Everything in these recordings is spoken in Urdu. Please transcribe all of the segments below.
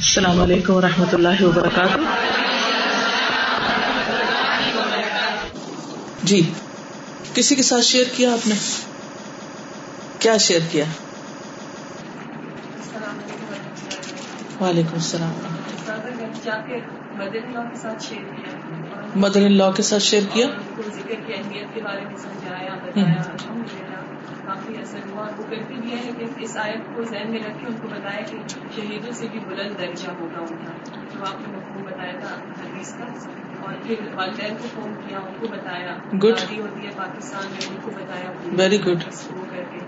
السلام علیکم و رحمۃ اللہ وبرکاتہ۔ جی کسی کے ساتھ شیئر کیا آپ نے؟ کیا شیئر کیا؟ وعلیکم السلام۔ مدر ان لا کے ساتھ شیئر کیا؟ کافی اثر ہوا۔ وہ کرتے بھی ہے کہ اس آیت کو ذہن میں رکھ کے ان کو بتایا کہ شہیدوں سے بھی بلند درجہ ہوگا ان کا جو آپ نے مفہوم بتایا تھا حدیث کا۔ اور پھر والدین کو فون کیا ان کو بتایا. شادی ہوتی ہے پاکستان میں ان کو بتایا۔ Very good. وہ کر کے۔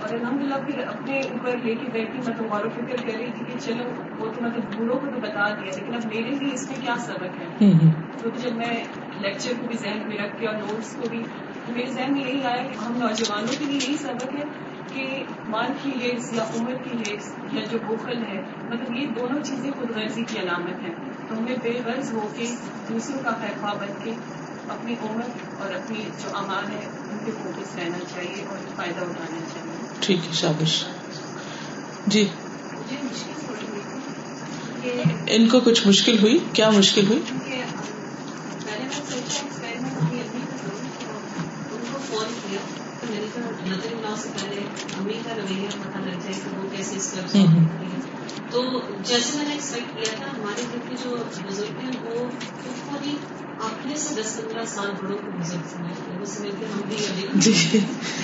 اور الحمد للہ پھر اپنے اوپر لے کے بیٹھی۔ مطلب غور و فکر کر رہی تھی کہ چلو وہ تو مطلب بوڑھوں کو تو بتا دیا لیکن اب میرے لیے اس میں کیا سبق ہے؟ تو جب میں لیکچر کو بھی ذہن میں رکھ کے اور نوٹس کو بھی میرے ذہن میں یہی آیا کہ ہم نوجوانوں کے لیے یہی سبق ہے کہ مال کی حیث یا عمر کی حیث یا جو بخل ہے مطلب یہ دونوں چیزیں خود غرضی کی علامت ہیں۔ تو ہمیں بے غرض ہو کے دوسروں کا خیرخواہ بن کے اپنی عمر اور اپنی جو امان ہے ان پہ فوکس رہنا چاہیے اور فائدہ اٹھانا چاہیے۔ ٹھیک ہے شابش۔ جی۔ ان کو کچھ مشکل ہوئی؟ کیا مشکل ہوئی؟ میں سوچا ایکسپیریمنٹ اپنی امی کو کروں تو ان کو فون کیا تو میں نے کہا مدر ان سے پہلے امی کا رویہ پتہ لگ جائے کہ وہ کیسے اس کا۔ تو جیسے میں نے ایکسپیکٹ کیا تھا ہمارے گھر کے جو بزرگ ہیں وہ خود ہی اپنے سے دس پندرہ سال بڑوں کو بزرگ سمجھتے ہیں وہ سمجھتے ہیں ہم بھی ابھی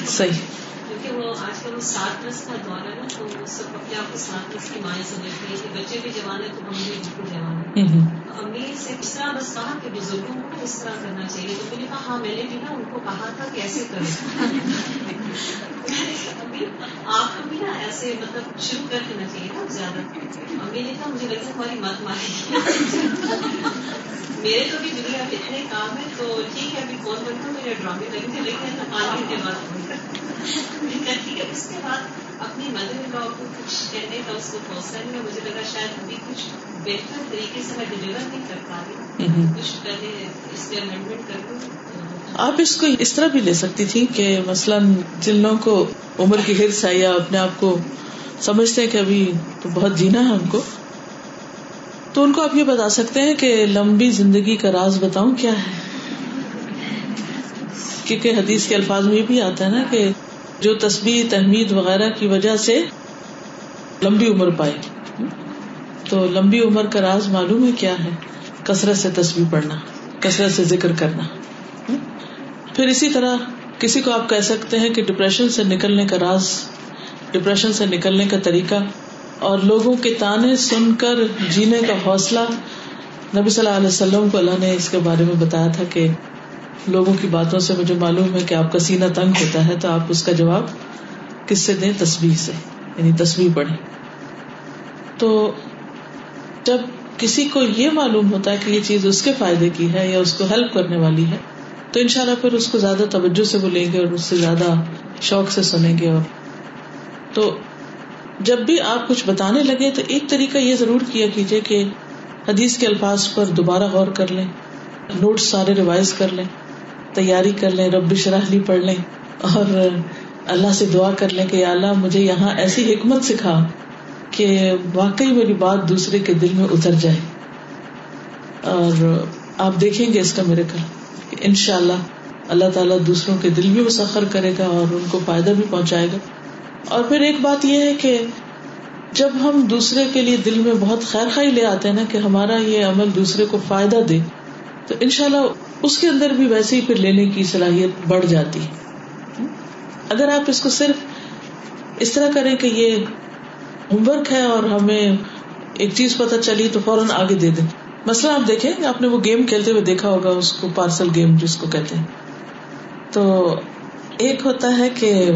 صحیح کیونکہ وہ آج کل وہ سات رس کا دور ہے نا تو وہ سب اپنے آپ کو سات رس کی مائیں سمجھتی ہے کہ بچے بھی جوان ہے تو ہم بھی بالکل جوان ہیں ہوں۔ امی سے اس طرح بس کہا کہ بزرگوں کو اس طرح کرنا چاہیے تو میں نے کہا ہاں میں نے بھی نا ان کو کہا تھا کرو امی آپ کو بھی نا ایسے مطلب شروع کر دینا چاہیے نا زیادہ۔ امی نے کہا مجھے لگتا ہے ہماری مت ماری میرے تو بھی دنیا میں اتنے کام ہے تو ٹھیک ہے ابھی فون کرتا ہوں میرے ڈرامے لگے تھے لیکن پانچ دن کے بعد۔ ٹھیک ہے اس کے بعد اپنی مدر ان لا کو کچھ کہنے کا اس کو حوصلہ ہے مجھے لگا شاید ابھی کچھ بہتر طریقے سے میں ڈلیور نہیں کر پا رہی۔ کچھ پہلے اس پہ امینڈمنٹ کر دوں۔ آپ اس کو اس طرح بھی لے سکتی تھی کہ مثلاً جن لوگوں کو عمر کی حرص ہے یا اپنے آپ کو سمجھتے ہیں کہ ابھی تو بہت جینا ہے ان کو، تو ان کو آپ یہ بتا سکتے ہیں کہ لمبی زندگی کا راز بتاؤں کیا ہے؟ کیونکہ حدیث کے الفاظ میں یہ بھی آتا ہے نا کہ جو تسبیح، تحمید وغیرہ کی وجہ سے لمبی عمر پائے تو لمبی عمر کا راز معلوم ہے کیا ہے؟ کثرت سے تسبیح پڑھنا، کثرت سے ذکر کرنا۔ پھر اسی طرح کسی کو آپ کہہ سکتے ہیں کہ ڈپریشن سے نکلنے کا راز ڈپریشن سے نکلنے کا طریقہ اور لوگوں کے تانے سن کر جینے کا حوصلہ۔ نبی صلی اللہ علیہ وسلم کو اللہ نے اس کے بارے میں بتایا تھا کہ لوگوں کی باتوں سے مجھے معلوم ہے کہ آپ کا سینہ تنگ ہوتا ہے تو آپ اس کا جواب کس سے دیں؟ تصویر سے یعنی تصویر پڑھیں۔ تو جب کسی کو یہ معلوم ہوتا ہے کہ یہ چیز اس کے فائدے کی ہے یا اس کو ہیلپ کرنے والی ہے تو انشاءاللہ پھر اس کو زیادہ توجہ سے بولیں گے اور اس سے زیادہ شوق سے سنیں گے اور تو جب بھی آپ کچھ بتانے لگے تو ایک طریقہ یہ ضرور کیا کیجیے کہ حدیث کے الفاظ پر دوبارہ غور کر لیں، نوٹس سارے ریوائز کر لیں، تیاری کر لیں، رب شرح لی پڑھ لیں اور اللہ سے دعا کر لیں کہ یا اللہ مجھے یہاں ایسی حکمت سکھا کہ واقعی میری بات دوسرے کے دل میں اتر جائے اور آپ دیکھیں گے اس کا میرے کل۔ ان شاء اللہ اللہ تعالیٰ دوسروں کے دل بھی مسخر کرے گا اور ان کو فائدہ بھی پہنچائے گا۔ اور پھر ایک بات یہ ہے کہ جب ہم دوسرے کے لیے دل میں بہت خیر خائی لے آتے ہیں نا کہ ہمارا یہ عمل دوسرے کو فائدہ دے، تو ان شاء اللہ اس کے اندر بھی ویسے ہی پھر لینے کی صلاحیت بڑھ جاتی۔ ہے اگر آپ اس کو صرف اس طرح کریں کہ یہ ہوم ورک ہے اور ہمیں ایک چیز پتہ چلی تو فوراً آگے دے دیں۔ مسئلہ آپ دیکھیں، آپ نے وہ گیم کھیلتے ہوئے دیکھا ہوگا، اس کو پارسل گیم جس کو کہتے ہیں۔ تو ایک ہوتا ہے کہ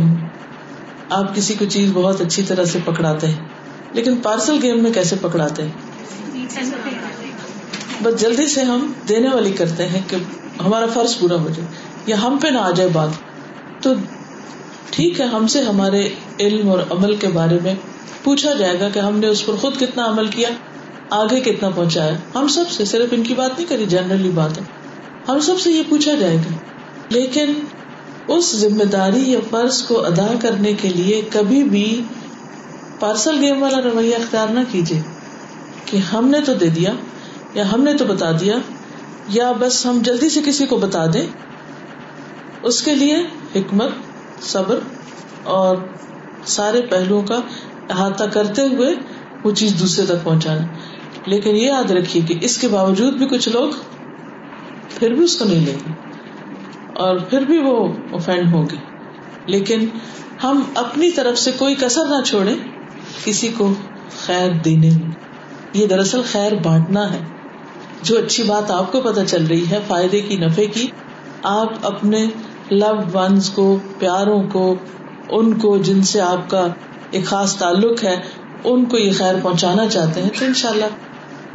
آپ کسی کو چیز بہت اچھی طرح سے پکڑاتے ہیں، لیکن پارسل گیم میں کیسے پکڑاتے ہیں؟ بس جلدی سے ہم دینے والی کرتے ہیں کہ ہمارا فرض پورا ہو جائے، یا ہم پہ نہ آ جائے بات۔ تو ٹھیک ہے، ہم سے ہمارے علم اور عمل کے بارے میں پوچھا جائے گا کہ ہم نے اس پر خود کتنا عمل کیا۔ آگے کتنا پہنچایا ہم سب سے، صرف ان کی بات نہیں کری، جنرلی بات ہے۔ ہم سب سے یہ پوچھا جائے گا۔ لیکن اس ذمہ داری یا فرض کو ادا کرنے کے لیے کبھی بھی پارسل گیم والا رویہ اختیار نہ کیجیے کہ ہم نے تو دے دیا یا ہم نے تو بتا دیا یا بس ہم جلدی سے کسی کو بتا دیں۔ اس کے لیے حکمت، صبر اور سارے پہلوؤں کا احاطہ کرتے ہوئے وہ چیز دوسرے تک پہنچانا۔ لیکن یہ یاد رکھیے کہ اس کے باوجود بھی کچھ لوگ پھر بھی اس کو نہیں لیں گے اور پھر بھی وہ اوفینڈ ہوں گے۔ لیکن ہم اپنی طرف سے کوئی کسر نہ چھوڑے کسی کو خیر دینے میں۔ یہ دراصل خیر بانٹنا ہے۔ جو اچھی بات آپ کو پتہ چل رہی ہے، فائدے کی نفے کی، آپ اپنے لو ونس کو، پیاروں کو، ان کو جن سے آپ کا ایک خاص تعلق ہے، ان کو یہ خیر پہنچانا چاہتے ہیں تو ان شاء اللہ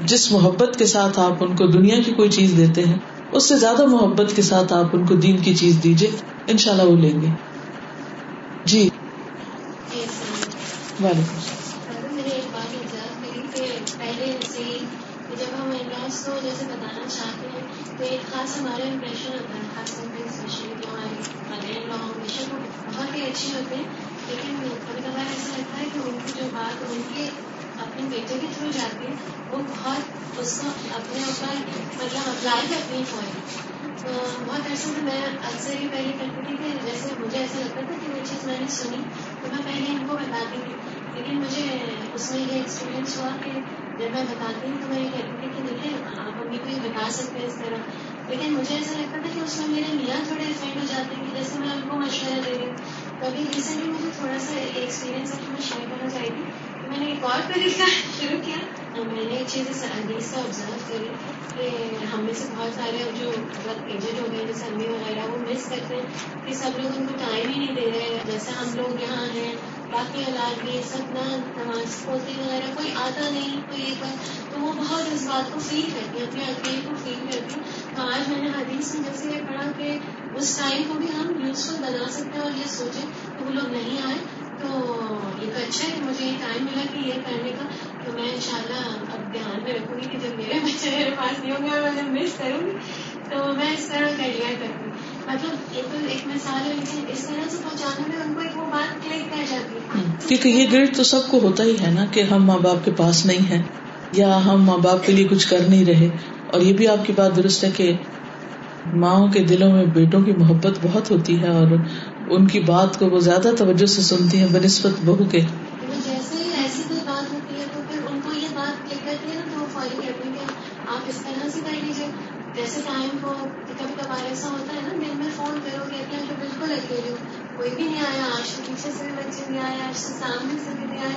جس محبت کے ساتھ آپ ان کو دنیا کی کوئی چیز دیتے ہیں، اس سے زیادہ محبت کے ساتھ آپ ان کو دین کی چیز دیجیے ان شاء اللہ وہ لیں گے۔ جی۔ وعلیکم جب ہم جیسے بتانا چاہتے ہیں، تو ایک خاص ہمارے بہت ہی ہوتے ہیں، لیکن کبھی کبھار ایسا لگتا ہے کہ ان کی جو بات، ان کے اپنے بیٹے کے تھرو جاتی ہے وہ بہت اس کو اپنے اوپر مطلب اپلائی کرتی ہے تو بہت ایسا تو میں اکثر یہ پہلے کرتی تھی کہ جیسے مجھے ایسا لگتا تھا کہ وہ چیز میں نے سنی، تو میں پہلے ان کو بتاتی تھی۔ لیکن مجھے اس میں یہ ایکسپیرئنس ہوا کہ جب میں بتاتی ہوں تو میں یہ کہتی تھی کہ دیکھیں، آپ امی کو یہ بتا سکتے ہیں اس طرح۔ لیکن مجھے ایسا لگتا تھا کہ اس میں میرے میاں تھوڑے افیکٹ ہو جاتے ہیں کہ جیسے میں ان کو مشورہ دے رہی ہوں۔ تو ابھی ریسنٹلی مجھے تھوڑا سا ایکسپیرینس ہے میں شیئر کرنا چاہی تھی میں نے ایک اور طریقہ شروع کیا۔ میں نے ایک چیز حدیث آبزرو کری کہ ہم میں سے بہت سارے جو بہت ایجڈ ہو گئے جیسے امی وغیرہ، وہ مس کرتے ہیں کہ سب لوگ ان کو ٹائم ہی نہیں دے رہے۔ جیسے ہم لوگ یہاں ہیں، باقی اولاد بھی سب نہ نماز پوتی وغیرہ، کوئی آتا نہیں، کوئی ایک تو وہ بہت اس بات کو فیل کرتی ہیں، اپنے اکیلے کو فیل کرتی ہیں۔ تو آج میں نے حدیث میں جیسے یہ پڑھا کہ اس ٹائم کو بھی ہم یوزفل بنا سکتے ہیں اور یہ سوچیں کہ وہ لوگ نہیں آئے۔ تو یہ تو اچھا ہے کہ مجھے یہ ٹائم ملا کہ یہ کرنے کا، تو میں ان شاء اللہ اب دھیان میں رکھوں گی کہ جب میرے بچے میرے پاس نہیں ہوں گے اور میں مس کروں گی، تو میں اس طرح کر لیا کروں گی مطلب ایک تو ایک مثال ہے لیکن اس طرح سے پہنچانے میں ان کو ایک وہ بات کلک کر جاتی ہے۔ کیونکہ یہ گرڈ تو سب کو ہوتا ہی ہے نا کہ ہم ماں باپ کے پاس نہیں ہیں، یا ہم ماں باپ کے لیے کچھ کر نہیں رہے۔ اور یہ بھی آپ کی بات درست ہے کہ ماؤں کے دلوں میں بیٹوں کی محبت بہت ہوتی ہے اور ان کی بات کو وہ زیادہ توجہ سے سنتی ہیں بنسبت بہو کے۔ جیسے ایسی کوئی بات ہوتی ہے تو پھر ان کو یہ بات کرتی ہے نا تو وہ فوری کہتے ہیں کہ آپ اس طرح سے کر لیجیے جیسے ٹائم کو کبھی کبھار ایسا ہوتا ہے نا دن میں فون کرو کہتے ہیں کہ بالکل اکیلے ہو کوئی بھی نہیں آیا آج تو پیچھے سے بھی بچے نہیں آئے آج سے سامنے سے بھی نہیں آئے۔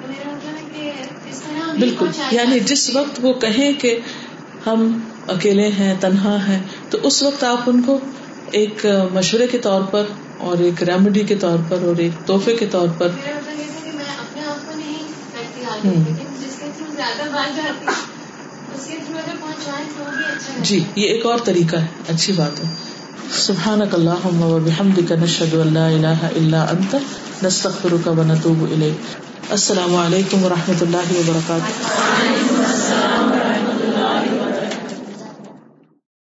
تو میرا مطلب ہے کہ اس طرح بالکل یعنی جس وقت وہ کہیں کہ ہم اکیلے ہیں تنہا ہیں تو اس وقت آپ ان کو ایک مشورے کے طور پر اور ایک ریمیڈی کے طور پر اور ایک تحفے کے طور پر جی یہ ایک اور طریقہ ہے اچھی بات ہے۔ سبحان نشد اللہ انت السلام علیکم و رحمۃ اللہ وبرکاتہ۔